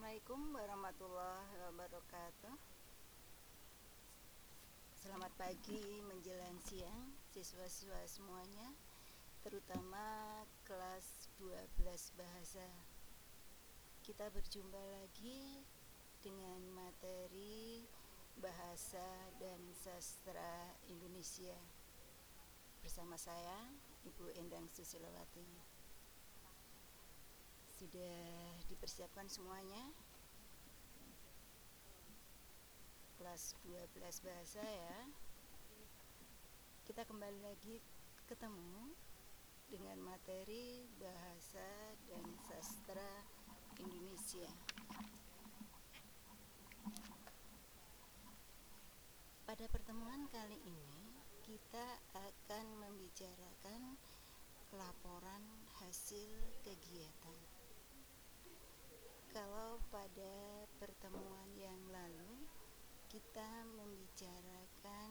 Assalamualaikum warahmatullahi wabarakatuh. Selamat pagi menjelang siang siswa-siswa semuanya Terutama kelas 12 bahasa. Kita berjumpa lagi dengan materi bahasa dan sastra Indonesia. Bersama saya Ibu Endang Susilawati sudah dipersiapkan semuanya. Kelas 12 bahasa ya. Kita kembali lagi ketemu dengan materi bahasa dan sastra Indonesia. Pada pertemuan kali ini kita akan membicarakan laporan hasil kegiatan kalau pada pertemuan yang lalu kita membicarakan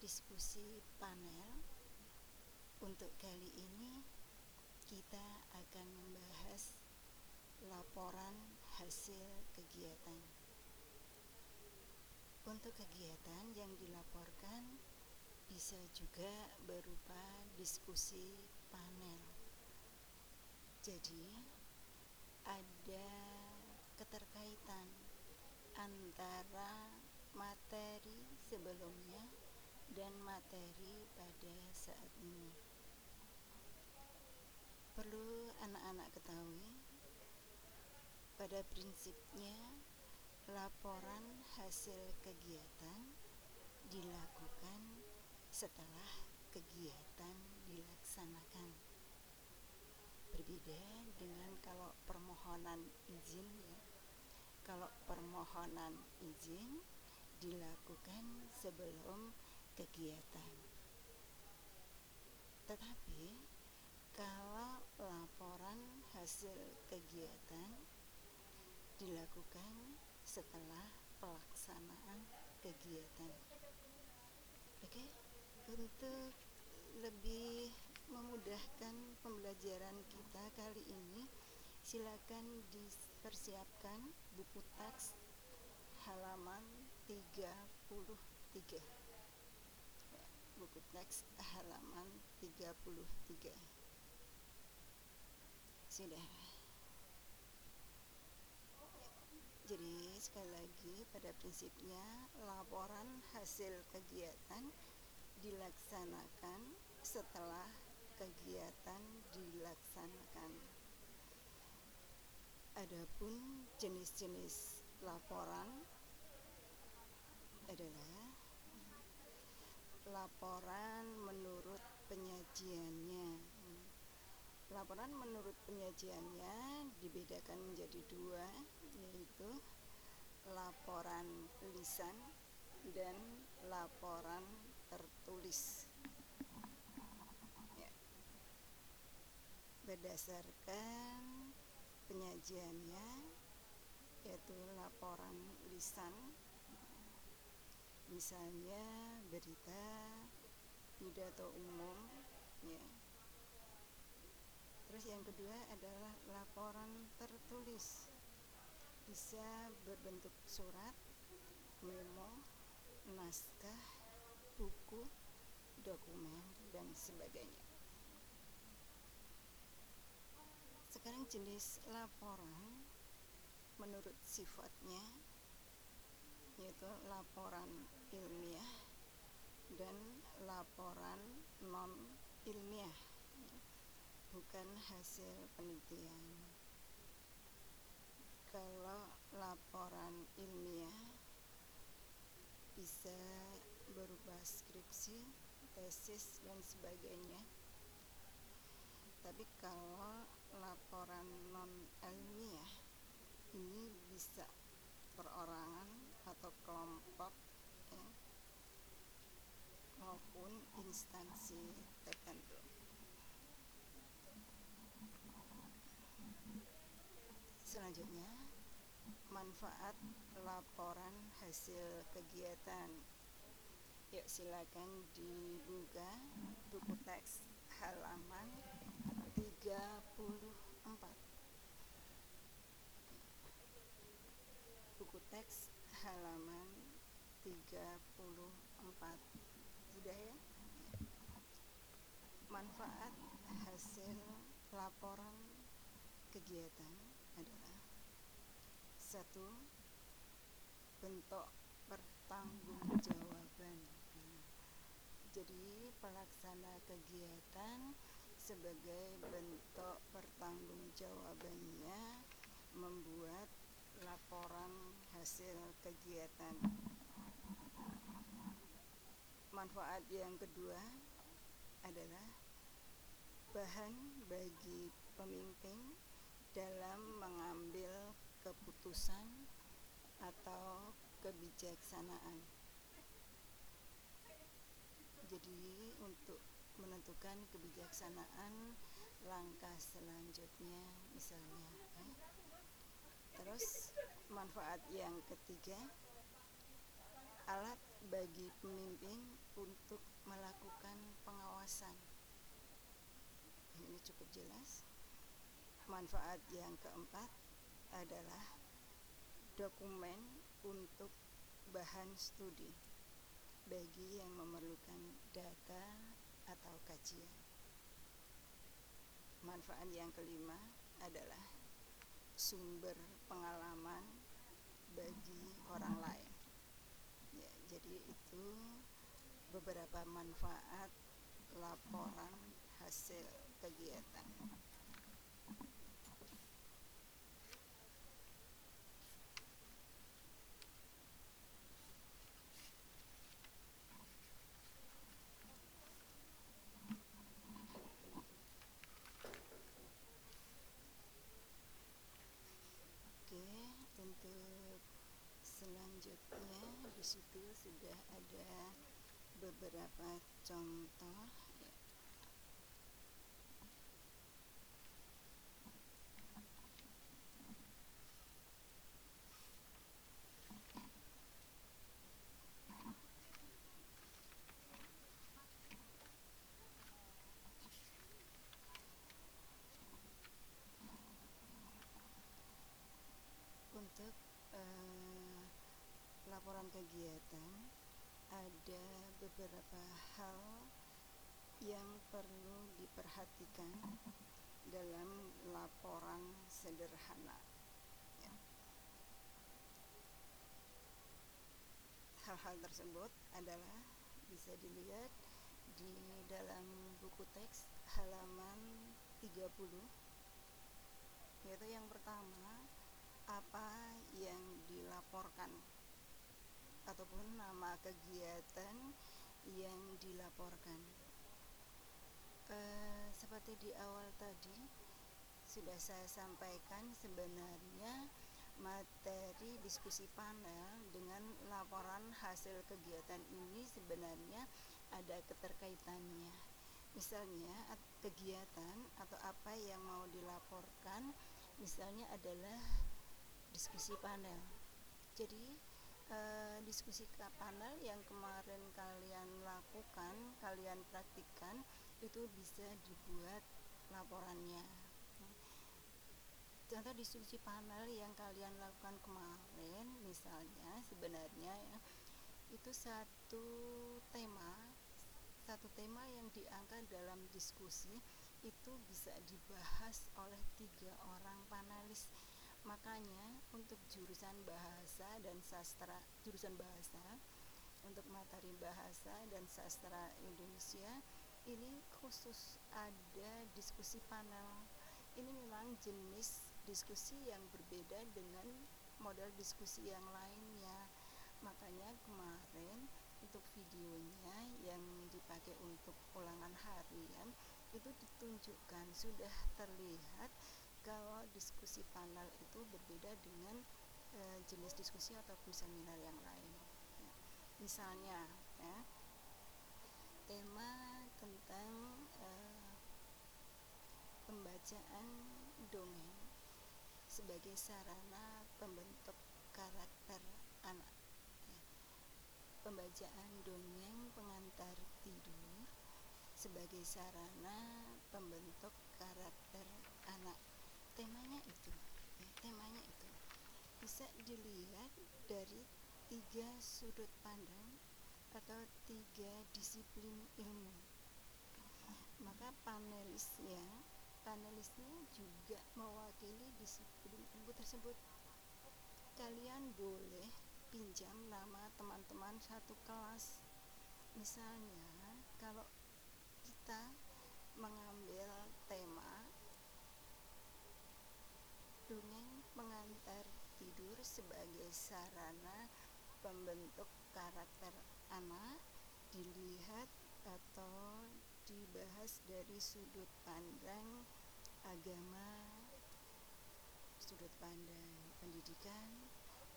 diskusi panel. Untuk kali ini kita akan membahas laporan hasil kegiatan. Untuk kegiatan yang dilaporkan bisa juga berupa diskusi panel. Jadi ada keterkaitan antara materi sebelumnya dan materi pada saat ini. Perlu anak-anak ketahui, pada prinsipnya laporan hasil kegiatan dilakukan setelah kegiatan dilaksanakan berbeda dengan kalau permohonan izin ya. Kalau permohonan izin dilakukan sebelum kegiatan. Tetapi kalau laporan hasil kegiatan dilakukan setelah pelaksanaan kegiatan. Oke untuk lebih memudahkan pembelajaran kita kali ini silakan dipersiapkan buku teks halaman 33 ya, buku teks halaman 33 sudah. Jadi sekali lagi pada prinsipnya laporan hasil kegiatan dilaksanakan setelah kegiatan dilaksanakan. Adapun jenis-jenis laporan adalah laporan menurut penyajiannya. Laporan menurut penyajiannya dibedakan menjadi dua, yaitu laporan lisan dan laporan tertulis. Berdasarkan penyajiannya yaitu laporan lisan misalnya berita pidato umum ya. Terus yang kedua adalah laporan tertulis. Bisa berbentuk surat memo naskah buku dokumen dan sebagainya sekarang jenis laporan menurut sifatnya yaitu laporan ilmiah dan laporan non ilmiah bukan hasil penelitian. Kalau laporan ilmiah bisa berupa skripsi, tesis dan sebagainya tapi kalau laporan non ilmiah ini bisa perorangan atau kelompok ya, maupun instansi tertentu. Selanjutnya, manfaat laporan hasil kegiatan. Yuk silakan dibuka buku teks halaman 34 halaman 34 sudah ya? Manfaat hasil laporan kegiatan adalah satu bentuk pertanggungjawaban. Jadi pelaksana kegiatan sebagai bentuk pertanggungjawabannya membuat laporan hasil kegiatan manfaat yang kedua adalah bahan bagi pemimpin dalam mengambil keputusan atau kebijaksanaan. Jadi untuk menentukan kebijaksanaan langkah selanjutnya misalnya. Eh. Terus manfaat yang ketiga alat bagi pemimpin untuk melakukan pengawasan. Ini cukup jelas. Manfaat yang keempat adalah dokumen untuk bahan studi bagi yang memerlukan data atau kajian. Manfaat yang kelima adalah sumber pengalaman bagi orang lain. Ya, jadi itu beberapa manfaat laporan hasil kegiatan. untuk selanjutnya di situ sudah ada beberapa contoh untuk uh, laporan kegiatan ada beberapa hal yang perlu diperhatikan dalam laporan sederhana. Ya. Hal-hal tersebut adalah bisa dilihat di dalam buku teks halaman 30 yaitu yang pertama apa yang dilaporkan ataupun nama kegiatan yang dilaporkan. E, seperti di awal tadi sudah saya sampaikan sebenarnya materi diskusi panel dengan laporan hasil kegiatan ini sebenarnya ada keterkaitannya. Misalnya kegiatan atau apa yang mau dilaporkan misalnya adalah diskusi panel. Jadi eh, diskusi panel yang kemarin kalian lakukan, kalian praktikkan itu bisa dibuat laporannya. Contoh diskusi panel yang kalian lakukan kemarin, misalnya sebenarnya ya itu satu tema, satu tema yang diangkat dalam diskusi itu bisa dibahas oleh tiga orang panelis Makanya untuk jurusan bahasa dan sastra, jurusan bahasa untuk materi bahasa dan sastra Indonesia ini khusus ada diskusi panel. Ini memang jenis diskusi yang berbeda dengan model diskusi yang lainnya. Makanya kemarin untuk videonya yang dipakai untuk ulangan harian itu ditunjukkan sudah terlihat kalau diskusi panel itu berbeda dengan e, jenis diskusi ataupun seminar yang lain. Ya. Misalnya, ya, tema tentang e, pembacaan dongeng sebagai sarana pembentuk karakter anak. Ya. Pembacaan dongeng pengantar tidur sebagai sarana pembentuk karakter anak temanya itu ya, temanya itu bisa dilihat dari tiga sudut pandang atau tiga disiplin ilmu. Maka panelisnya panelisnya juga mewakili disiplin ilmu tersebut. Kalian boleh pinjam nama teman-teman satu kelas. Misalnya kalau kita mengambil tema dongeng pengantar tidur sebagai sarana pembentuk karakter anak dilihat atau dibahas dari sudut pandang agama sudut pandang pendidikan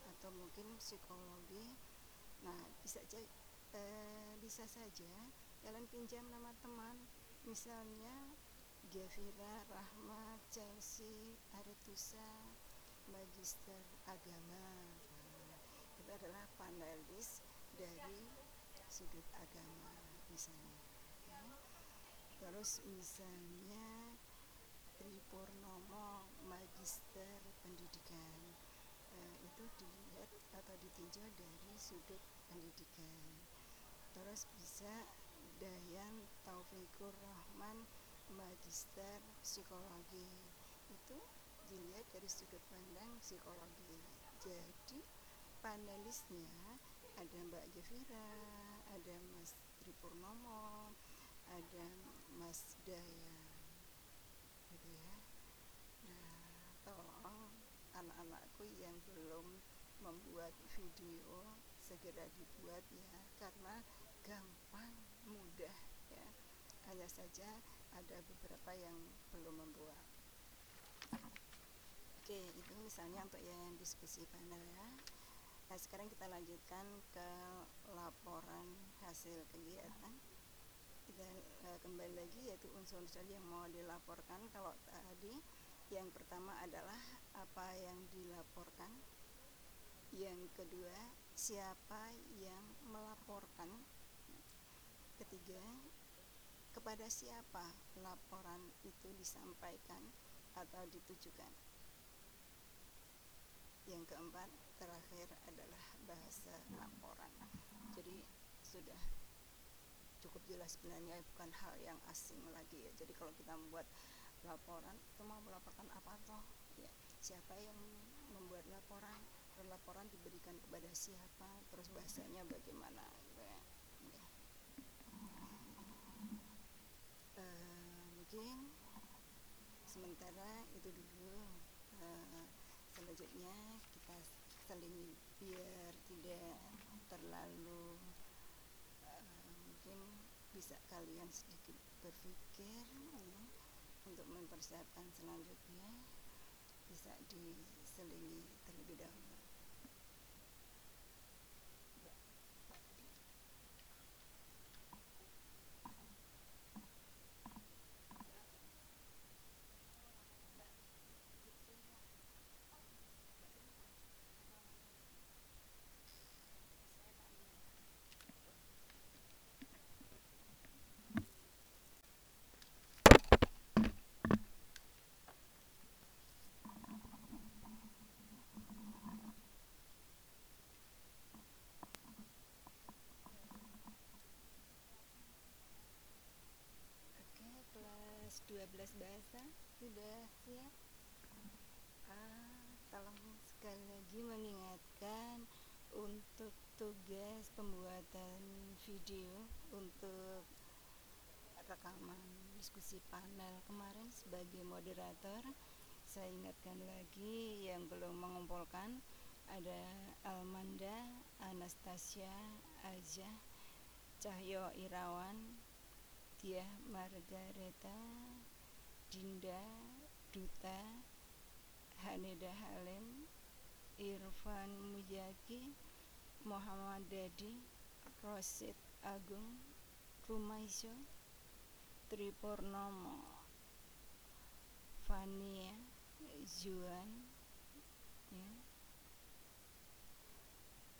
atau mungkin psikologi. Nah bisa eh, bisa saja kalian pinjam nama teman. Misalnya Gevira, Rahmat, Chelsea, Aretusa, Magister Agama. Nah, itu adalah panelis dari sudut agama misalnya. Ya. Terus misalnya Tripurnomo, Magister Pendidikan. Nah, itu dilihat atau ditinjau dari sudut pendidikan. Terus bisa Dayan Taufikur Rahman magister psikologi. Itu dilihat dari sudut pandang psikologi. Jadi panelisnya ada Mbak Gevira ada Mas Tripurnomo ada Mas Dayan gitu ya. Nah tolong anak-anakku yang belum membuat video segera dibuat ya karena gampang mudah ya. Hanya saja ada beberapa yang belum membuat. Oke itu misalnya untuk yang diskusi panel ya. Nah sekarang kita lanjutkan ke laporan hasil kegiatan. Kita uh, kembali lagi yaitu unsur-unsur yang mau dilaporkan. Kalau tadi yang pertama adalah apa yang dilaporkan. Yang kedua siapa yang melaporkan. Ketiga kepada siapa laporan itu disampaikan atau ditujukan. Yang keempat, terakhir adalah bahasa laporan. Jadi sudah cukup jelas sebenarnya bukan hal yang asing lagi ya. Jadi kalau kita membuat laporan, kita mau melaporkan apa toh? Ya, siapa yang membuat laporan? Laporan diberikan kepada siapa? Terus bahasanya bagaimana? Gitu ya. Mungkin sementara itu dulu uh, selanjutnya kita selingi biar tidak terlalu uh, mungkin bisa kalian sedikit berpikir ya, untuk mempersiapkan selanjutnya bisa diselingi terlebih dahulu kelas 12 bahasa. Sudah siap? Ah, tolong sekali lagi mengingatkan untuk tugas pembuatan video untuk rekaman diskusi panel kemarin sebagai moderator. Saya ingatkan lagi yang belum mengumpulkan ada Almanda, Anastasia, Aja, Cahyo Irawan, Dia Margareta, Dinda, Duta, Haneda Halim, Irfan Mujaki, Muhammad Dadi, Rosid Agung, Rumaiso, Tripurnomo, Fania, Juan, ya.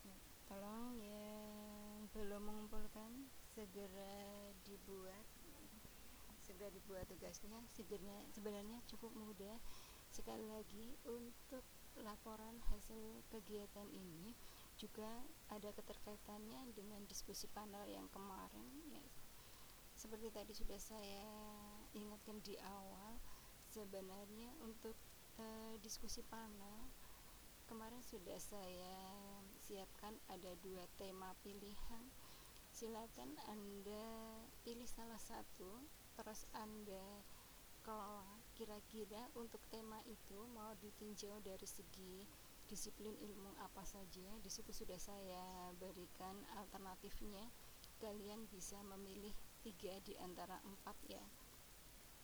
ya. Tolong yang belum mengumpulkan segera dibuat segera dibuat tugasnya. Segera sebenarnya cukup mudah. Sekali lagi untuk laporan hasil kegiatan ini juga ada keterkaitannya dengan diskusi panel yang kemarin ya. Seperti tadi sudah saya ingatkan di awal sebenarnya untuk e, diskusi panel kemarin sudah saya siapkan ada dua tema pilihan. Silakan anda pilih salah satu terus anda kelola kira-kira untuk tema itu mau ditinjau dari segi disiplin ilmu apa saja di situ sudah saya berikan alternatifnya. Kalian bisa memilih tiga di antara empat ya.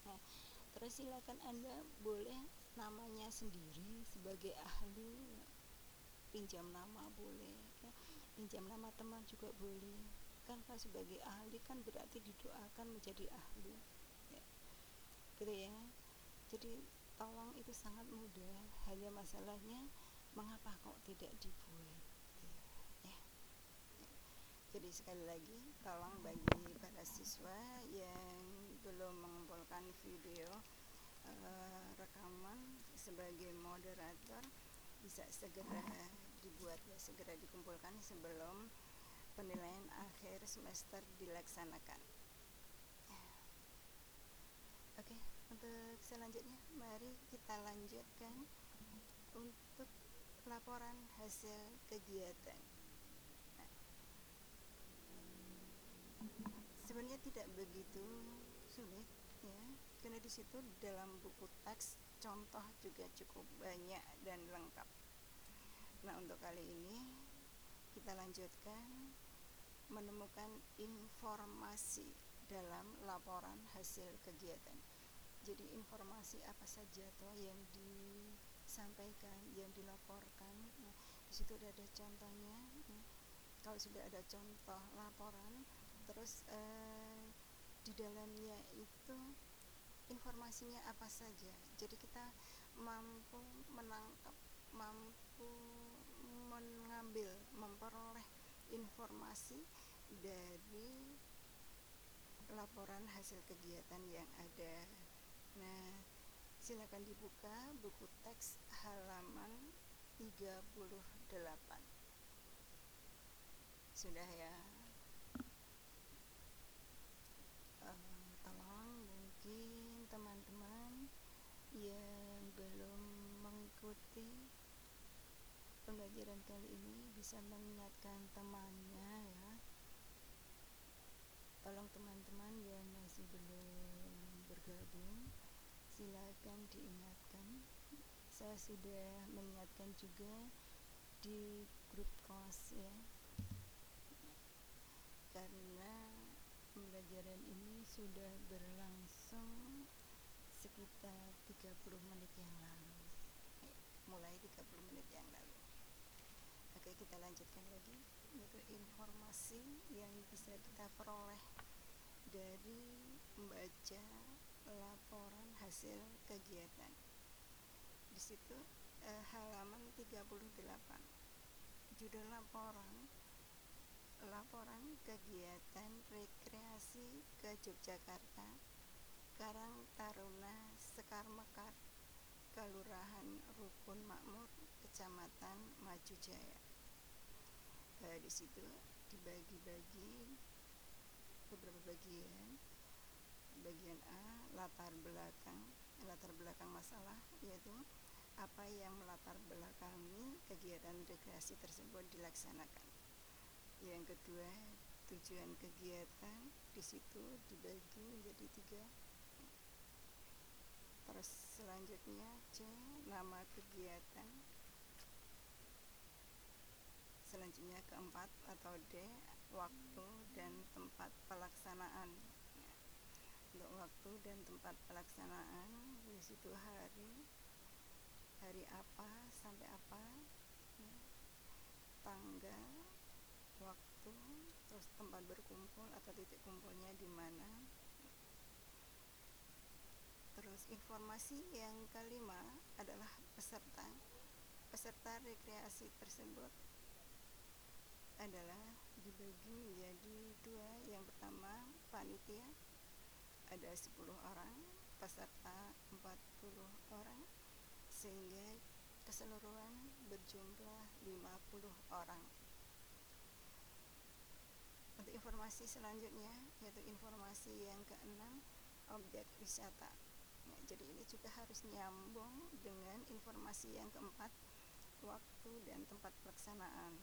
Nah terus silakan anda boleh namanya sendiri sebagai ahli pinjam nama boleh pinjam nama teman juga boleh kan kalau sebagai ahli kan berarti didoakan menjadi ahli ya. gitu ya jadi tolong itu sangat mudah hanya masalahnya mengapa kok tidak dibuat ya. jadi sekali lagi tolong bagi para siswa yang belum mengumpulkan video uh, rekaman sebagai moderator bisa segera dibuat ya segera dikumpulkan sebelum penilaian akhir semester dilaksanakan oke untuk selanjutnya mari kita lanjutkan untuk laporan hasil kegiatan. Sebenarnya tidak begitu sulit ya, karena di situ dalam buku teks contoh juga cukup banyak dan lengkap. Nah, untuk kali ini kita lanjutkan menemukan informasi dalam laporan hasil kegiatan. Jadi informasi apa saja toh yang di disampaikan yang dilaporkan nah, di situ ada contohnya ya. kalau sudah ada contoh laporan terus eh, di dalamnya itu informasinya apa saja jadi kita mampu menangkap mampu mengambil memperoleh informasi dari laporan hasil kegiatan yang ada. Nah silakan dibuka buku teks halaman 38 sudah ya? Um, tolong mungkin teman-teman yang belum mengikuti pembelajaran kali ini bisa mengingatkan temannya ya tolong teman-teman yang masih belum bergabung silakan diingatkan. Saya sudah mengingatkan juga di grup kos ya. Karena pembelajaran ini sudah berlangsung sekitar 30 menit yang lalu. Mulai 30 menit yang lalu. Oke kita lanjutkan lagi yaitu informasi yang bisa kita peroleh dari membaca laporan hasil kegiatan. Di situ eh, halaman 38 judul laporan laporan kegiatan rekreasi ke Yogyakarta Karang Taruna Sekar Mekar Kelurahan Rukun Makmur Kecamatan Maju Jaya eh, di situ dibagi-bagi beberapa bagian. Bagian A latar belakang latar belakang masalah yaitu apa yang melatar belakangi kegiatan rekreasi tersebut dilaksanakan. Yang kedua tujuan kegiatan di situ dibagi menjadi tiga. Terus selanjutnya C nama kegiatan selanjutnya keempat atau D waktu dan tempat pelaksanaan untuk waktu dan tempat pelaksanaan di situ hari hari apa sampai apa ya. tanggal waktu terus tempat berkumpul atau titik kumpulnya di mana terus informasi yang kelima adalah peserta peserta rekreasi tersebut adalah dibagi menjadi dua. Yang pertama panitia. Ada 10 orang peserta 40 orang sehingga keseluruhan berjumlah 50 orang. Untuk informasi selanjutnya yaitu informasi yang keenam objek wisata. Ya, jadi ini juga harus nyambung dengan informasi yang keempat waktu dan tempat pelaksanaan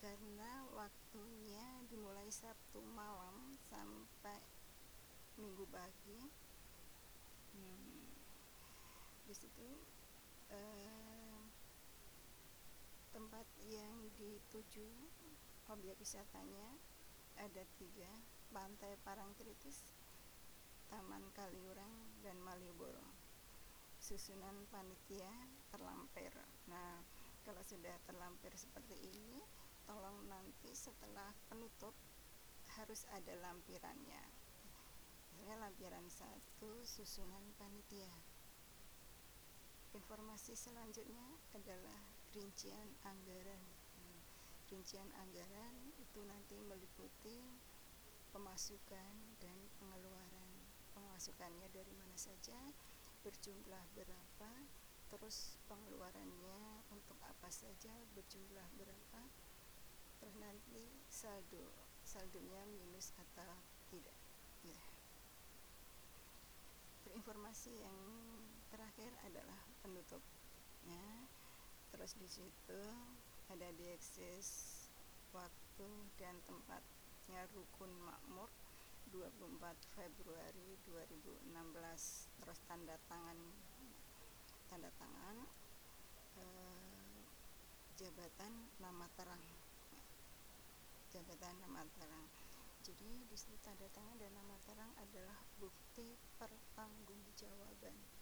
karena waktunya dimulai Sabtu malam sampai Minggu pagi. Hmm, di situ eh, tempat yang dituju objek wisatanya ada tiga Pantai Parangtritis Taman Kaliurang dan Malioboro. Susunan panitia terlampir. Nah kalau sudah terlampir seperti ini tolong nanti setelah penutup harus ada lampirannya. Misalnya lampiran satu susunan panitia. Informasi selanjutnya adalah rincian anggaran. Rincian anggaran itu nanti meliputi pemasukan dan pengeluaran. Pemasukannya dari mana saja berjumlah berapa terus pengeluarannya untuk apa saja berjumlah berapa terus nanti saldo saldonya minus atau tidak ya informasi yang terakhir adalah penutupnya. Terus di situ ada dieksis waktu dan tempatnya rukun makmur 24 Februari 2016 terus tanda tangan tanda tangan eh, jabatan nama terang jabatan nama terang jadi di situ tanda tangan dan nama terang adalah bukti pertanggungjawaban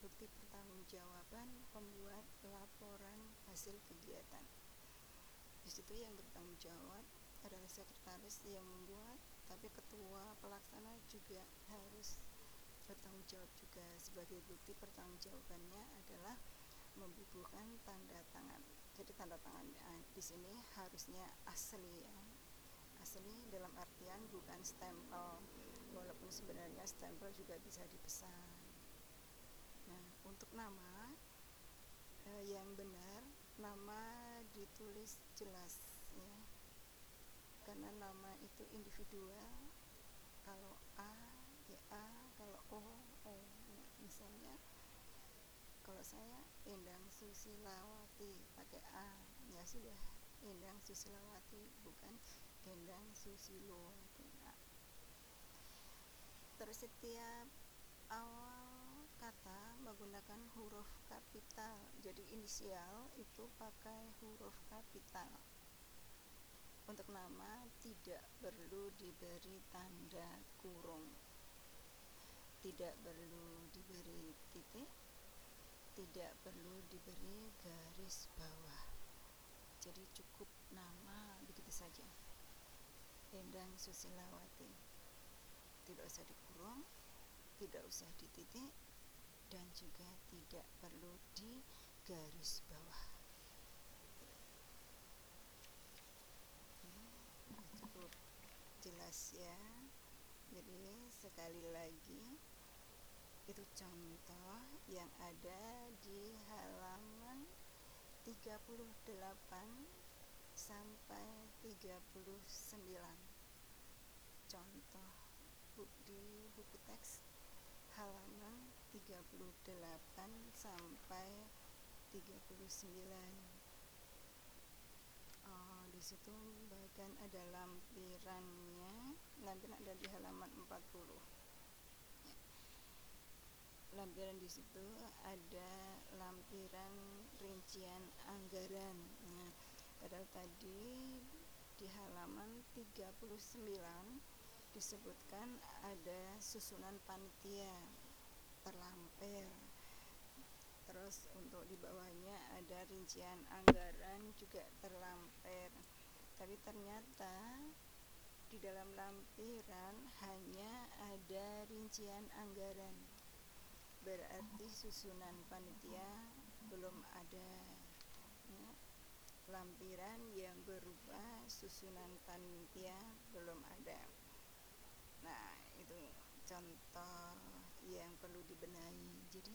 bukti pertanggungjawaban pembuat laporan hasil kegiatan. Di situ yang bertanggung jawab adalah sekretaris yang membuat tapi ketua pelaksana juga harus bertanggung jawab juga. Sebagai bukti pertanggungjawabannya adalah membubuhkan tanda tangan. Jadi tanda tangan eh, di sini harusnya asli ya asli dalam artian bukan stempel walaupun sebenarnya stempel juga bisa dipesan. Nah untuk nama eh, yang benar nama ditulis jelas ya. Karena nama itu individual kalau A ya A kalau O O ya, misalnya. Kalau saya Endang Susilawati pakai A. Ya sudah Endang Susilawati bukan Endang Susilowati nah, terus setiap awal kata menggunakan huruf kapital jadi inisial itu pakai huruf kapital. Untuk nama tidak perlu diberi tanda kurung. Tidak perlu diberi titik tidak perlu diberi garis bawah. Jadi cukup nama begitu saja Endang Susilawati tidak usah dikurung tidak usah dititik dan juga tidak perlu di garis bawah cukup jelas ya. Jadi sekali lagi itu contoh yang ada di halaman 38 sampai 39 contoh di buku teks halaman 38 sampai 39 oh, di situ bahkan ada lampirannya lampiran ada di halaman 40 ya. lampiran di situ ada lampiran rincian anggaran. Nah, padahal tadi di halaman 39 disebutkan ada susunan panitia terlampir. Terus untuk di bawahnya ada rincian anggaran juga terlampir. Tapi ternyata di dalam lampiran hanya ada rincian anggaran. Berarti susunan panitia belum ada. Lampiran yang berubah susunan panitia belum ada. Nah itu contoh yang perlu dibenahi. Jadi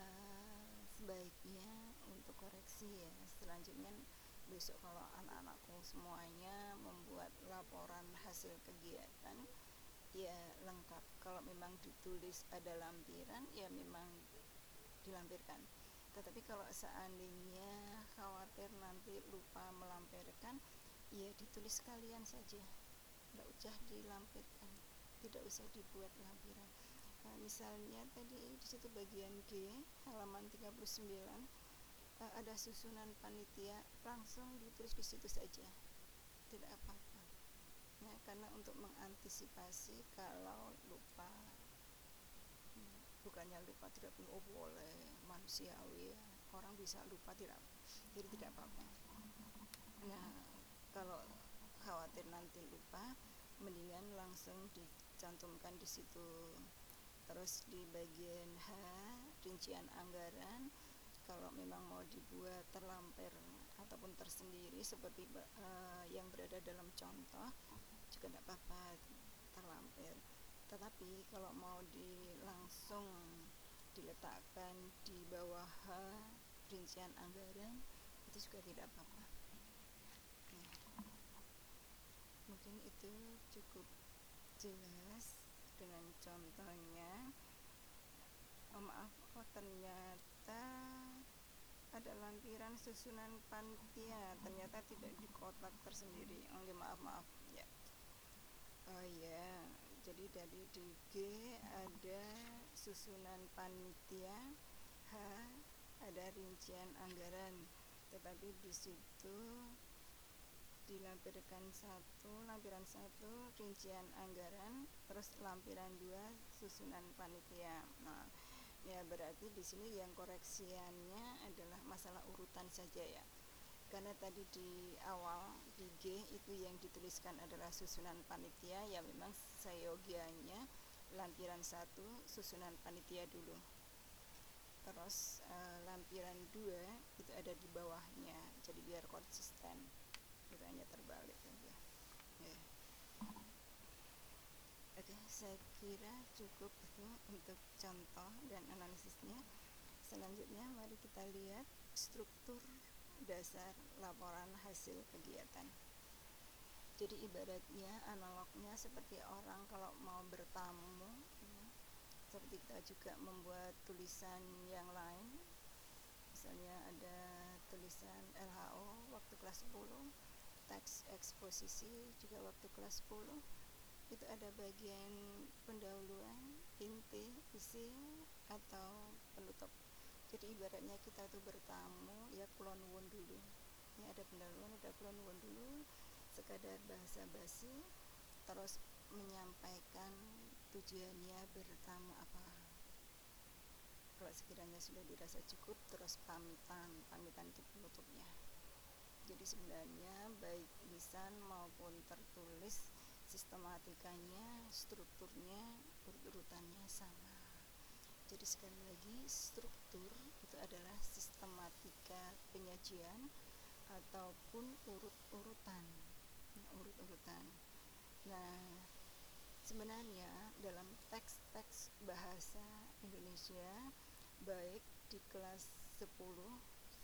uh, sebaiknya untuk koreksi ya. Selanjutnya besok kalau anak-anakku semuanya membuat laporan hasil kegiatan ya lengkap. Kalau memang ditulis ada lampiran ya memang dilampirkan tetapi kalau seandainya khawatir nanti lupa melampirkan ya ditulis sekalian saja. Tidak usah dilampirkan tidak usah dibuat lampiran. Nah, misalnya tadi di situ bagian G halaman 39 uh, ada susunan panitia langsung ditulis di situ saja. Tidak apa-apa. Ya karena untuk mengantisipasi kalau lupa bukannya lupa tidak punya oh boleh manusiawi ya. Orang bisa lupa tidak jadi tidak apa-apa. Nah kalau khawatir nanti lupa mendingan langsung dicantumkan di situ. Terus di bagian H rincian anggaran kalau memang mau dibuat terlampir ataupun tersendiri seperti uh, yang berada dalam contoh juga tidak apa-apa terlampir tetapi kalau mau di langsung diletakkan di bawah rincian anggaran itu juga tidak apa-apa. Mungkin itu cukup jelas dengan contohnya. Oh maaf oh ternyata ada lampiran susunan panitia ternyata tidak di kotak tersendiri. Oh ya maaf maaf. Ya. Oh ya jadi dari di G ada susunan panitia H ada rincian anggaran. Tetapi di situ dilampirkan satu lampiran satu rincian anggaran terus lampiran dua susunan panitia. Nah ya berarti di sini yang koreksiannya adalah masalah urutan saja ya. Karena tadi di awal di G itu yang dituliskan adalah susunan panitia ya memang seyogianya lampiran satu susunan panitia dulu terus e, lampiran dua itu ada di bawahnya jadi biar konsisten itu hanya terbalik saja ya. Oke, saya kira cukup itu untuk contoh dan analisisnya. Selanjutnya mari kita lihat struktur dasar laporan hasil kegiatan. Jadi ibaratnya analognya seperti orang kalau mau bertamu, ya, seperti kita juga membuat tulisan yang lain. Misalnya ada tulisan LHO waktu kelas 10, teks eksposisi juga waktu kelas 10 itu ada bagian pendahuluan inti isi atau penutup. Jadi ibaratnya kita tuh bertamu ya kulon dulu. Ini ada pendahuluan ada kulon dulu sekadar bahasa basi terus menyampaikan tujuannya bertamu apa kalau sekiranya sudah dirasa cukup terus pamitan pamitan itu penutupnya jadi sebenarnya baik lisan maupun tertulis sistematikanya, strukturnya, urut-urutannya sama. Jadi sekali lagi struktur itu adalah sistematika penyajian ataupun urut-urutan. Urut-urutan. Nah, sebenarnya dalam teks-teks bahasa Indonesia baik di kelas 10,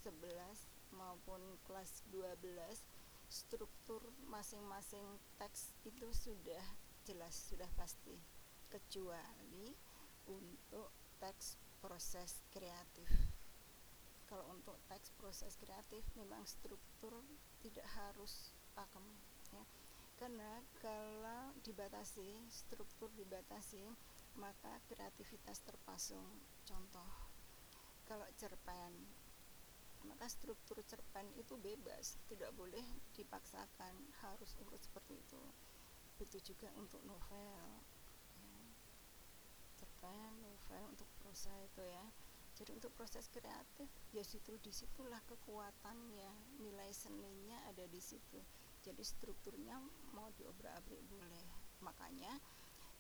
11 maupun kelas 12 struktur masing-masing teks itu sudah jelas sudah pasti. Kecuali untuk teks proses kreatif. Kalau untuk teks proses kreatif memang struktur tidak harus pakem ya karena kalau dibatasi struktur dibatasi maka kreativitas terpasung. Contoh kalau cerpen maka struktur cerpen itu bebas tidak boleh dipaksakan harus urut seperti itu. Begitu juga untuk novel ya. cerpen novel untuk prosa itu ya. Jadi untuk proses kreatif ya situ di situlah kekuatannya nilai seninya ada di situ jadi strukturnya mau diobrak-abrik boleh. Makanya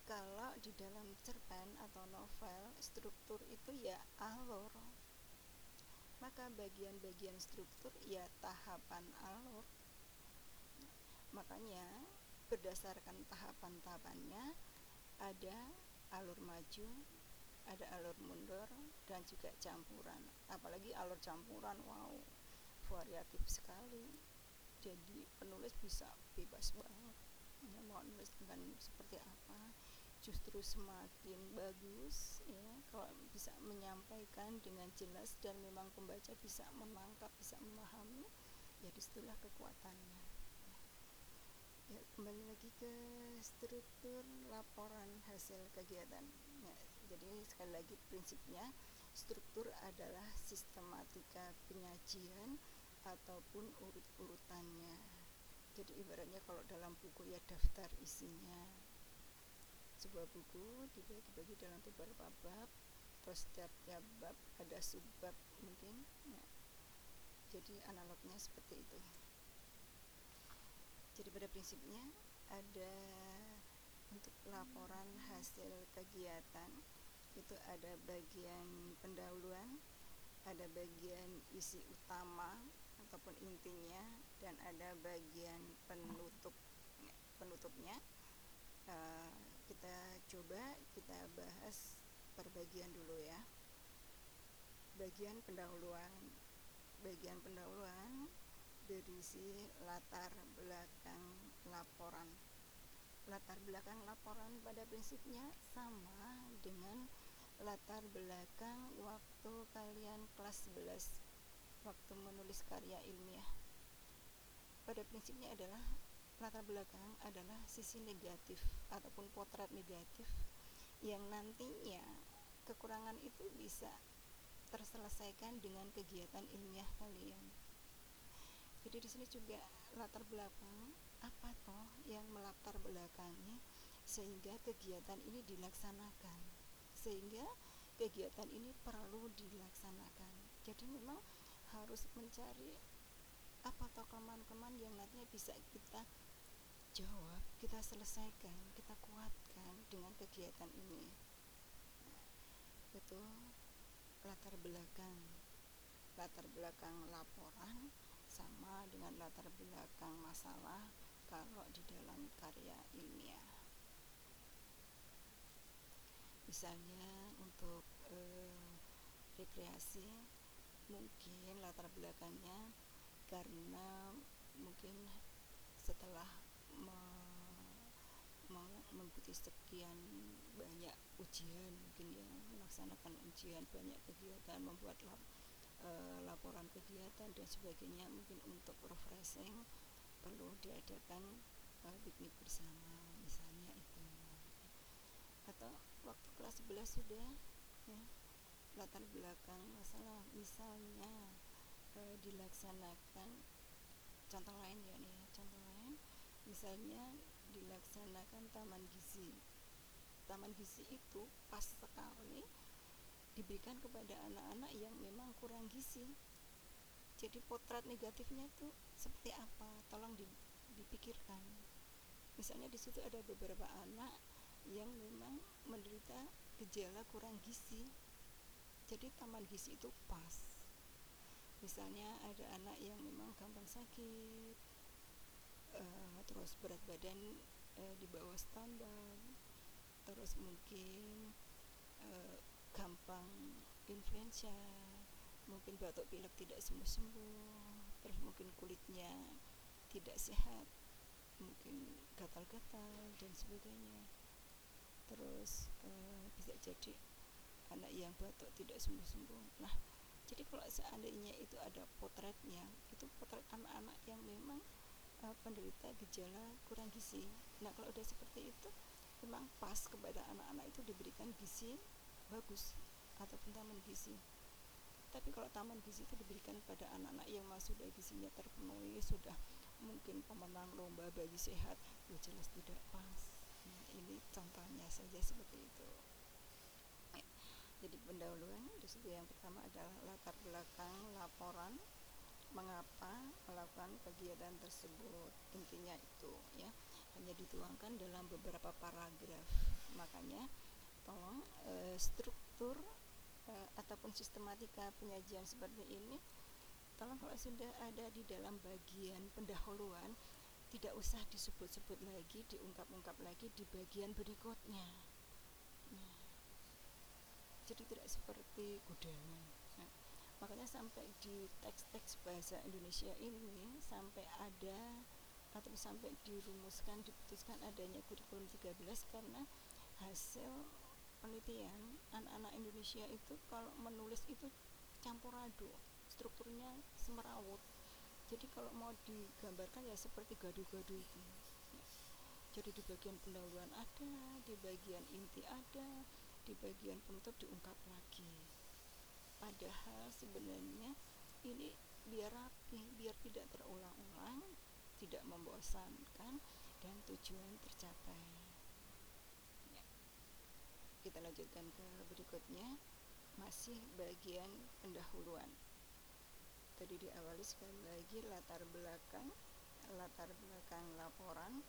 kalau di dalam cerpen atau novel struktur itu ya alur. Maka bagian-bagian struktur ya tahapan alur. Makanya berdasarkan tahapan-tahapannya ada alur maju ada alur mundur dan juga campuran. Apalagi alur campuran wow variatif sekali jadi penulis bisa bebas banget. Ya mau nulis dengan seperti apa justru semakin bagus ya. Kalau bisa menyampaikan dengan jelas dan memang pembaca bisa menangkap bisa memahami ya di situlah kekuatannya. Ya kembali lagi ke struktur laporan hasil kegiatan ya, jadi sekali lagi prinsipnya struktur adalah sistematika penyajian ataupun urut-urutannya. Jadi ibaratnya kalau dalam buku ya daftar isinya. Sebuah buku dibagi-bagi dalam beberapa bab. Terus setiap-tiap bab ada subbab mungkin. Ya. jadi analognya seperti itu. Jadi pada prinsipnya ada untuk laporan hasil kegiatan itu ada bagian pendahuluan ada bagian isi utama ataupun intinya dan ada bagian penutup penutupnya uh, kita coba kita bahas per bagian dulu ya. Bagian pendahuluan bagian pendahuluan berisi latar belakang laporan. Latar belakang laporan pada prinsipnya sama dengan latar belakang waktu kalian kelas 11 waktu menulis karya ilmiah. Pada prinsipnya adalah latar belakang adalah sisi negatif ataupun potret negatif yang nantinya kekurangan itu bisa terselesaikan dengan kegiatan ilmiah kalian. Jadi di sini juga latar belakang apa toh yang melatar belakangi sehingga kegiatan ini dilaksanakan? Sehingga kegiatan ini perlu dilaksanakan. Jadi memang harus mencari apa toh kelemahan-kelemahan yang nantinya bisa kita jawab kita selesaikan kita kuatkan dengan kegiatan ini nah, itu latar belakang latar belakang laporan sama dengan latar belakang masalah kalau di dalam karya ilmiah. Misalnya untuk eh, rekreasi mungkin latar belakangnya karena mungkin setelah me, mengikuti sekian banyak ujian mungkin ya melaksanakan ujian banyak kegiatan membuat lab, uh, laporan kegiatan dan sebagainya mungkin untuk refreshing perlu diadakan uh, piknik bersama misalnya itu. Atau waktu kelas 11 sudah ya latar belakang masalah misalnya uh, dilaksanakan contoh lain ya nih contoh lain misalnya dilaksanakan taman gizi. Taman gizi itu pas sekali diberikan kepada anak-anak yang memang kurang gizi. Jadi potret negatifnya itu seperti apa? Tolong dipikirkan. Misalnya di situ ada beberapa anak yang memang menderita gejala kurang gizi jadi taman gizi itu pas. Misalnya ada anak yang memang gampang sakit uh, terus berat badan uh, di bawah standar terus mungkin uh, gampang influenza mungkin batuk pilek tidak sembuh-sembuh terus mungkin kulitnya tidak sehat mungkin gatal-gatal dan sebagainya. Terus uh, bisa jadi anak yang batuk tidak sembuh-sembuh. Nah jadi kalau seandainya itu ada potretnya itu potret anak-anak yang memang uh, penderita gejala kurang gizi. Nah kalau udah seperti itu memang pas kepada anak-anak itu diberikan gizi bagus ataupun taman gizi. Tapi kalau taman gizi itu diberikan pada anak-anak yang masih sudah gizinya terpenuhi sudah mungkin pemenang lomba bayi sehat ya jelas tidak pas. Nah, ini contohnya saja seperti itu jadi pendahuluan di situ yang pertama adalah latar belakang laporan mengapa melakukan kegiatan tersebut. Intinya itu ya. Hanya dituangkan dalam beberapa paragraf. Makanya tolong e, struktur e, ataupun sistematika penyajian seperti ini tolong kalau sudah ada di dalam bagian pendahuluan tidak usah disebut-sebut lagi diungkap-ungkap lagi di bagian berikutnya jadi tidak seperti gudangan nah, makanya sampai di teks-teks bahasa Indonesia ini sampai ada atau sampai dirumuskan diputuskan adanya kurikulum 13 karena hasil penelitian anak-anak Indonesia itu kalau menulis itu campur aduk strukturnya semerawut jadi kalau mau digambarkan ya seperti gaduh-gaduh itu ya. jadi di bagian pendahuluan ada di bagian inti ada di bagian penutup diungkap lagi. Padahal sebenarnya ini biar rapi biar tidak terulang-ulang tidak membosankan dan tujuan tercapai. Ya. kita lanjutkan ke berikutnya. Masih bagian pendahuluan. Tadi diawali sekali lagi latar belakang latar belakang laporan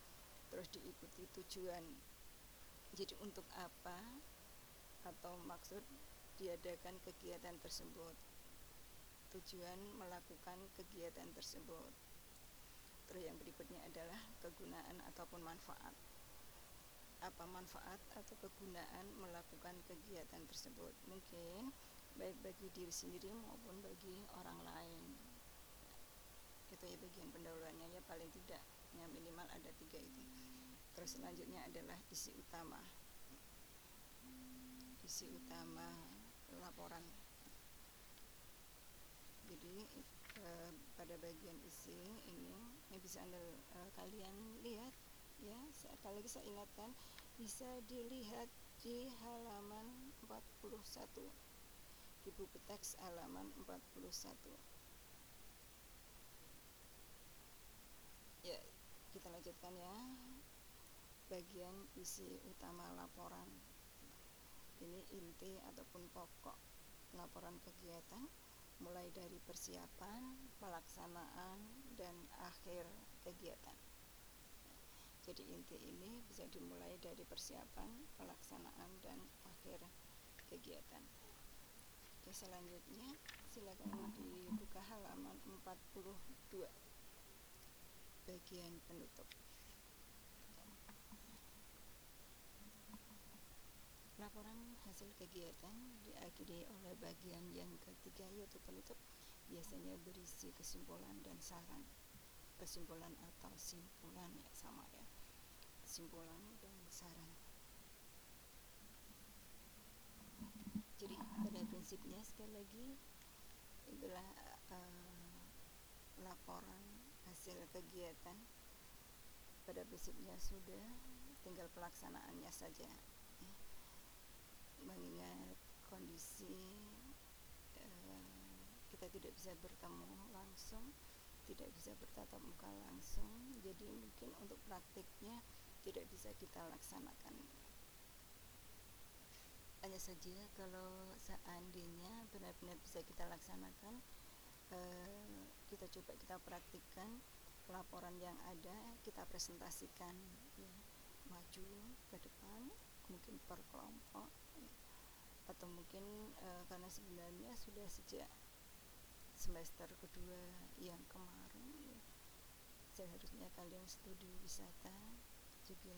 terus diikuti tujuan. Jadi untuk apa atau maksud diadakan kegiatan tersebut tujuan melakukan kegiatan tersebut Terus yang berikutnya adalah kegunaan ataupun manfaat. Apa manfaat atau kegunaan melakukan kegiatan tersebut? Mungkin baik bagi diri sendiri maupun bagi orang lain. Itu ya bagian pendahuluannya ya paling tidak ya minimal ada tiga itu. Terus selanjutnya adalah isi utama. Isi utama laporan. Jadi Eh, pada bagian isi ini yang bisa anda uh, kalian lihat ya sekali lagi saya ingatkan bisa dilihat di halaman 41 di buku teks halaman 41 ya kita lanjutkan ya. Bagian isi utama laporan ini inti ataupun pokok laporan kegiatan mulai dari persiapan, pelaksanaan, dan akhir kegiatan. Jadi inti ini bisa dimulai dari persiapan, pelaksanaan, dan akhir kegiatan. Oke, selanjutnya silakan dibuka halaman 42 bagian penutup. Laporan hasil kegiatan diakhiri oleh bagian yang ketiga yaitu penutup biasanya berisi kesimpulan dan saran. Kesimpulan atau simpulan ya sama ya. Kesimpulan dan saran. Jadi pada prinsipnya sekali lagi itulah uh, laporan hasil kegiatan pada prinsipnya sudah tinggal pelaksanaannya saja mengingat kondisi uh, kita tidak bisa bertemu langsung tidak bisa bertatap muka langsung. Jadi mungkin untuk praktiknya tidak bisa kita laksanakan. Hanya saja kalau seandainya benar-benar bisa kita laksanakan uh, kita coba kita praktikkan laporan yang ada kita presentasikan ya maju ke depan mungkin per kelompok atau mungkin e, karena sebenarnya sudah sejak semester kedua yang kemarin ya, seharusnya kalian studi wisata juga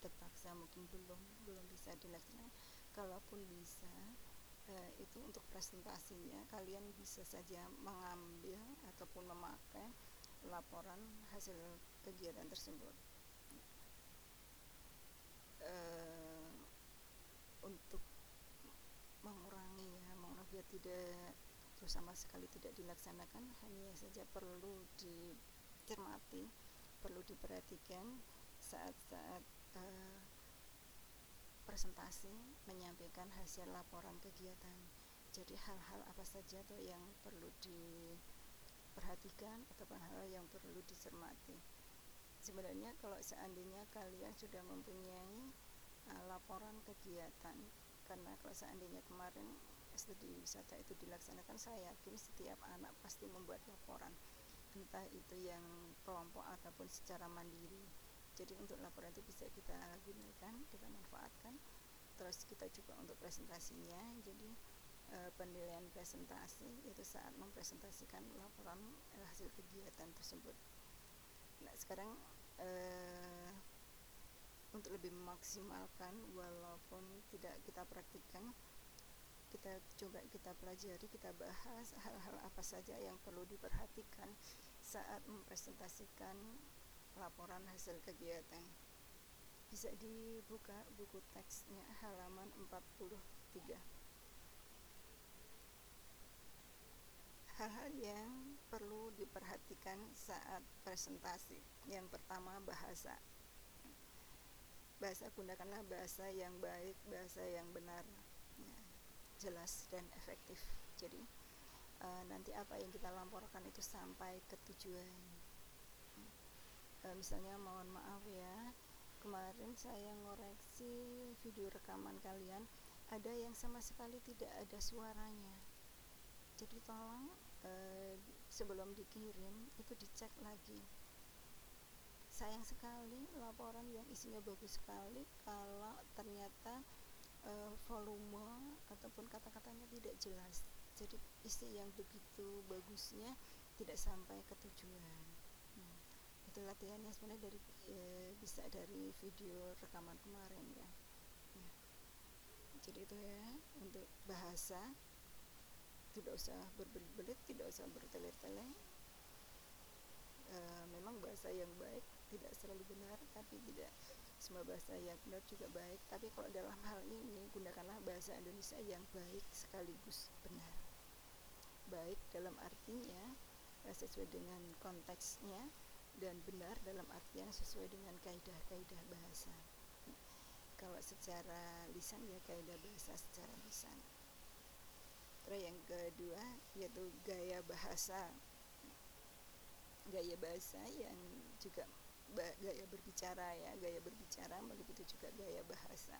terpaksa mungkin belum belum bisa dilaksanakan. Kalaupun bisa e, itu untuk presentasinya kalian bisa saja mengambil ataupun memakai laporan hasil kegiatan tersebut. Uh, untuk mengurangi ya mengurangi biar tidak terus sama sekali tidak dilaksanakan. Hanya saja perlu dicermati perlu diperhatikan saat-saat uh, presentasi menyampaikan hasil laporan kegiatan. Jadi hal-hal apa saja tuh yang perlu diperhatikan ataupun hal yang perlu dicermati. Sebenarnya kalau seandainya kalian sudah mempunyai uh, laporan kegiatan karena kalau seandainya kemarin studi wisata itu dilaksanakan saya yakin setiap anak pasti membuat laporan. Entah itu yang kelompok ataupun secara mandiri. Jadi untuk laporan itu bisa kita gunakan kita manfaatkan. Terus kita juga untuk presentasinya jadi e, penilaian presentasi itu saat mempresentasikan laporan e, hasil kegiatan tersebut. Nah sekarang uh, untuk lebih memaksimalkan walaupun tidak kita praktikkan kita coba kita pelajari kita bahas hal-hal apa saja yang perlu diperhatikan saat mempresentasikan laporan hasil kegiatan. Bisa dibuka buku teksnya halaman 43 hal-hal yang perlu diperhatikan saat presentasi. Yang pertama bahasa bahasa gunakanlah bahasa yang baik bahasa yang benar. Ya, jelas dan efektif. Jadi uh, nanti apa yang kita laporkan itu sampai ke tujuan. Uh, misalnya mohon maaf ya kemarin saya ngoreksi video rekaman kalian ada yang sama sekali tidak ada suaranya. Jadi tolong eh, sebelum dikirim itu dicek lagi sayang sekali laporan yang isinya bagus sekali kalau ternyata eh, volume ataupun kata-katanya tidak jelas jadi isi yang begitu bagusnya tidak sampai ke tujuan hmm. itu latihannya sebenarnya dari e, bisa dari video rekaman kemarin ya hmm. jadi itu ya untuk bahasa tidak usah berbelit-belit tidak usah bertele-tele e, memang bahasa yang baik tapi tidak semua bahasa yang benar juga baik. Tapi kalau dalam hal ini gunakanlah bahasa Indonesia yang baik sekaligus benar. Baik dalam artinya e, sesuai dengan konteksnya dan benar dalam artian sesuai dengan kaidah-kaidah bahasa. Kalau secara lisan ya kaidah bahasa secara lisan. Terus yang kedua yaitu gaya bahasa. Gaya bahasa yang juga gaya berbicara ya, gaya berbicara begitu juga gaya bahasa.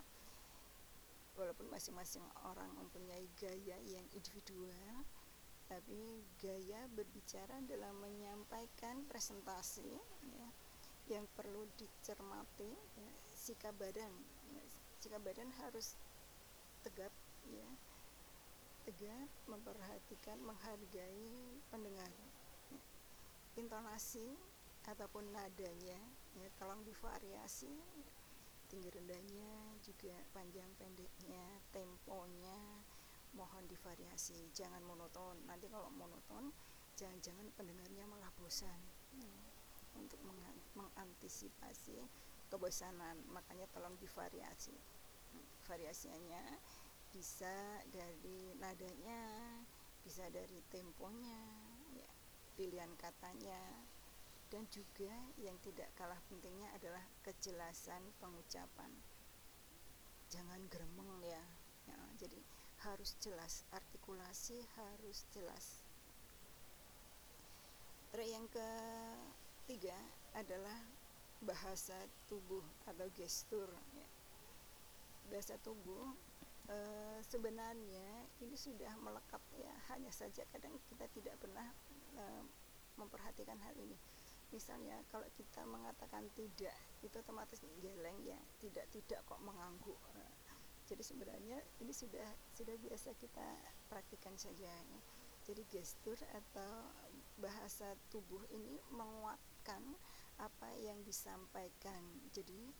Walaupun masing-masing orang mempunyai gaya yang individual, tapi gaya berbicara dalam menyampaikan presentasi ya, yang perlu dicermati ya, sikap badan ya, sikap badan harus tegap ya tegap memperhatikan menghargai pendengar ya. intonasi ataupun nadanya ya tolong divariasi tinggi rendahnya juga panjang pendeknya temponya mohon divariasi jangan monoton nanti kalau monoton jangan-jangan pendengarnya malah bosan ya. untuk mengantisipasi kebosanan makanya tolong divariasi variasinya bisa dari nadanya bisa dari temponya ya, pilihan katanya dan juga yang tidak kalah pentingnya adalah kejelasan pengucapan. Jangan gremeng ya, ya jadi harus jelas artikulasi harus jelas. Terus yang ketiga adalah bahasa tubuh atau gestur ya. bahasa tubuh e, sebenarnya ini sudah melekat ya. Hanya saja kadang kita tidak pernah e, memperhatikan hal ini misalnya kalau kita mengatakan tidak itu otomatis geleng ya tidak tidak kok mengangguk. Jadi sebenarnya ini sudah sudah biasa kita praktikkan saja ya. jadi gestur atau bahasa tubuh ini menguatkan apa yang disampaikan. Jadi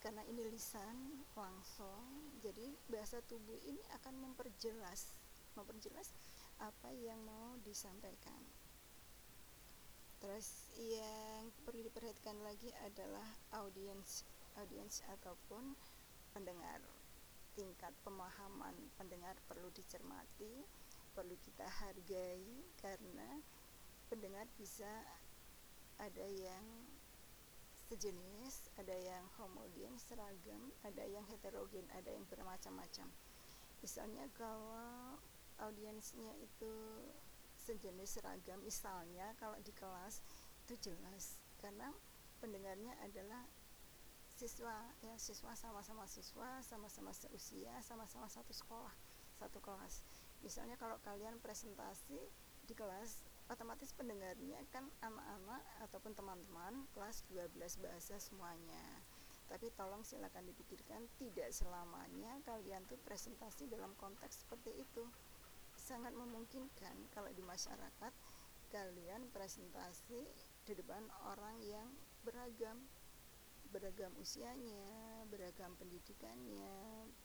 karena ini lisan langsung jadi bahasa tubuh ini akan memperjelas memperjelas apa yang mau disampaikan terus yang perlu diperhatikan lagi adalah audiens audiens ataupun pendengar tingkat pemahaman pendengar perlu dicermati perlu kita hargai karena pendengar bisa ada yang sejenis, ada yang homogen, seragam, ada yang heterogen, ada yang bermacam-macam. Misalnya kalau audiensnya itu sejenis seragam, misalnya kalau di kelas itu jelas. Karena pendengarnya adalah siswa ya siswa sama-sama siswa sama-sama seusia sama-sama satu sekolah satu kelas. Misalnya kalau kalian presentasi di kelas otomatis pendengarnya kan anak-anak ataupun teman-teman kelas 12 bahasa semuanya. Tapi tolong silakan dipikirkan tidak selamanya kalian tuh presentasi dalam konteks seperti itu sangat memungkinkan kalau di masyarakat kalian presentasi di depan orang yang beragam. Beragam usianya beragam pendidikannya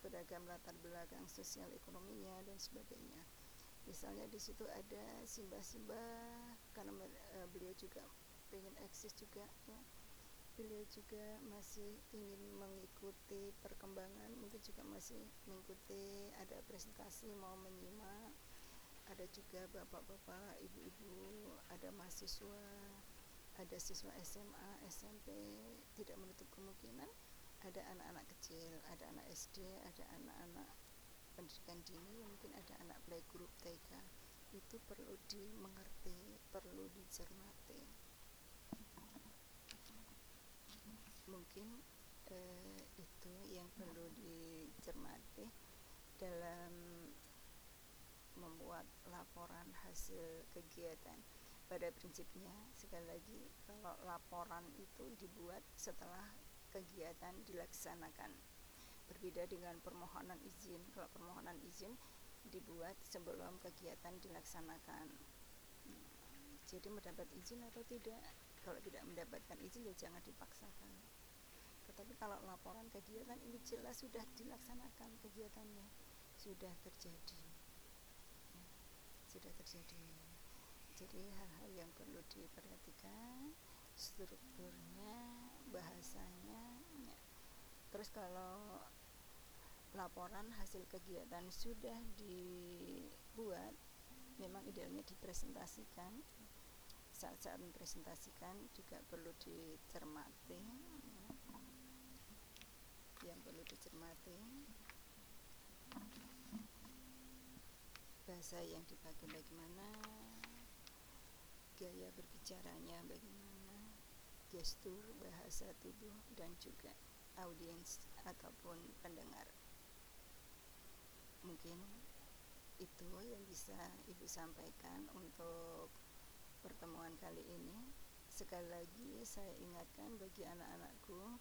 beragam latar belakang sosial ekonominya dan sebagainya. Misalnya di situ ada simbah-simbah karena uh, beliau juga pengen eksis juga ya. Beliau juga masih ingin mengikuti perkembangan mungkin juga masih mengikuti ada presentasi mau menyimak ada juga bapak-bapak ibu-ibu ada mahasiswa ada siswa SMA SMP tidak menutup kemungkinan ada anak-anak kecil ada anak SD ada anak-anak pendidikan dini mungkin ada anak playgroup TK itu perlu dimengerti perlu dicermati. Mungkin eh, itu yang perlu dicermati dalam membuat laporan hasil kegiatan. Pada prinsipnya sekali lagi kalau laporan itu dibuat setelah kegiatan dilaksanakan. Berbeda dengan permohonan izin. Kalau permohonan izin dibuat sebelum kegiatan dilaksanakan. Jadi mendapat izin atau tidak? Kalau tidak mendapatkan izin ya jangan dipaksakan. Tetapi kalau laporan kegiatan ini jelas sudah dilaksanakan kegiatannya. Sudah terjadi sudah terjadi. Jadi hal-hal yang perlu diperhatikan strukturnya bahasanya ya. terus kalau laporan hasil kegiatan sudah dibuat memang idealnya dipresentasikan. Saat-saat mempresentasikan juga perlu dicermati yang perlu dicermati bahasa yang dipakai bagaimana gaya berbicaranya bagaimana gestur bahasa tubuh dan juga audiens ataupun pendengar. Mungkin itu yang bisa ibu sampaikan untuk pertemuan kali ini. Sekali lagi saya ingatkan bagi anak-anakku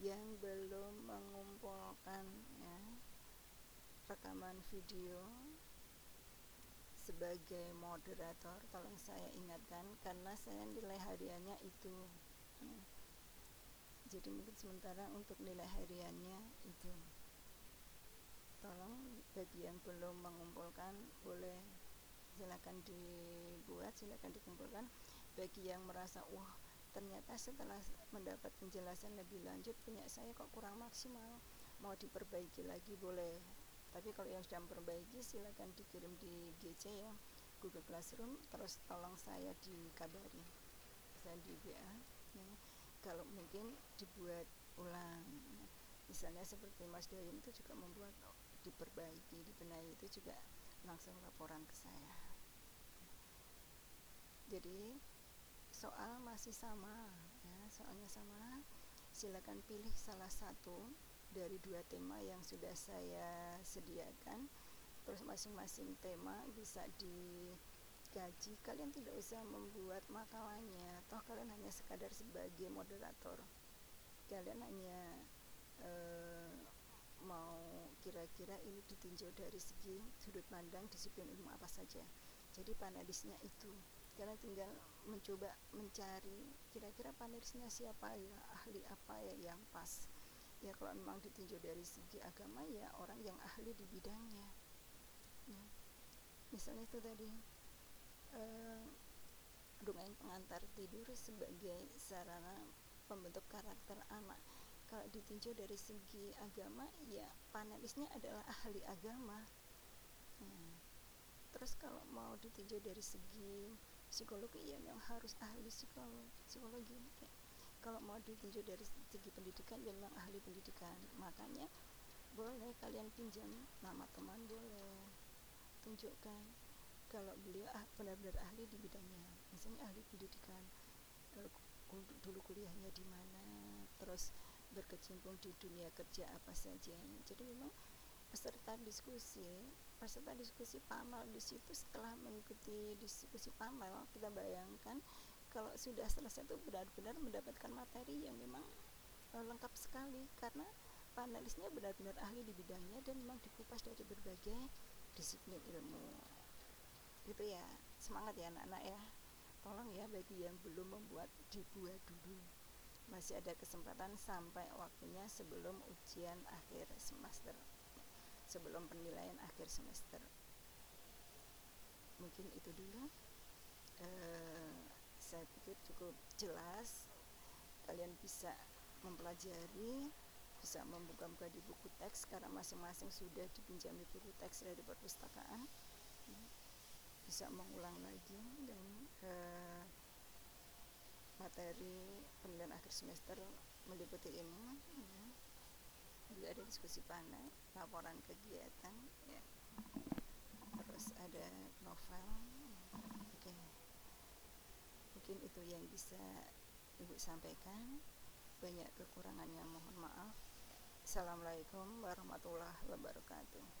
yang belum mengumpulkan ya, rekaman video sebagai moderator tolong saya ingatkan karena saya nilai hariannya itu. Jadi mungkin sementara untuk nilai hariannya itu. Tolong bagi yang belum mengumpulkan boleh silakan dibuat silakan dikumpulkan. Bagi yang merasa wah ternyata setelah mendapat penjelasan lebih lanjut punya saya kok kurang maksimal mau diperbaiki lagi boleh tapi kalau yang sudah memperbaiki silakan dikirim di GC ya Google Classroom. Terus tolong saya dikabari. Saya di WA ya. kalau mungkin dibuat ulang. Misalnya seperti Mas Dayun itu juga membuat diperbaiki dibenahi itu juga langsung laporan ke saya. Jadi soal masih sama ya soalnya sama silakan pilih salah satu dari dua tema yang sudah saya sediakan. Terus masing-masing tema bisa dikaji kalian tidak usah membuat makalahnya. Toh kalian hanya sekadar sebagai moderator. Kalian hanya eh, mau kira-kira ini ditinjau dari segi sudut pandang disiplin ilmu apa saja. Jadi panelisnya itu. Kalian tinggal mencoba mencari kira-kira panelisnya siapa ya ahli apa ya yang pas ya kalau memang ditinjau dari segi agama ya orang yang ahli di bidangnya ya. misalnya itu tadi eh, dongeng pengantar tidur sebagai sarana pembentuk karakter anak kalau ditinjau dari segi agama ya panelisnya adalah ahli agama hmm. terus kalau mau ditinjau dari segi psikologi ya memang harus ahli psikologi psikologi ya. Kalau mau ditinjau dari segi pendidikan ya memang ahli pendidikan. Makanya boleh kalian pinjam nama teman boleh tunjukkan kalau beliau ah, benar-benar ahli di bidangnya. Misalnya ahli pendidikan dulu kuliahnya di mana terus berkecimpung di dunia kerja apa saja. Jadi memang peserta diskusi peserta diskusi panel di situ setelah mengikuti diskusi panel kita bayangkan kalau sudah selesai itu benar-benar mendapatkan materi yang memang uh, lengkap sekali. Karena panelisnya benar-benar ahli di bidangnya dan memang dikupas dari berbagai disiplin ilmu. Gitu ya. Semangat ya anak-anak ya. Tolong ya bagi yang belum membuat dibuat dulu. Masih ada kesempatan sampai waktunya sebelum ujian akhir semester. Sebelum penilaian akhir semester. Mungkin itu dulu. Uh, saya pikir cukup jelas kalian bisa mempelajari bisa membuka-buka di buku teks karena masing-masing sudah dipinjami buku teks dari perpustakaan bisa mengulang lagi dan uh, materi penilaian akhir semester meliputi ini ya. juga ada diskusi panel laporan kegiatan ya. terus ada novel oke mungkin itu yang bisa ibu sampaikan. Banyak kekurangannya mohon maaf. Assalamualaikum warahmatullahi wabarakatuh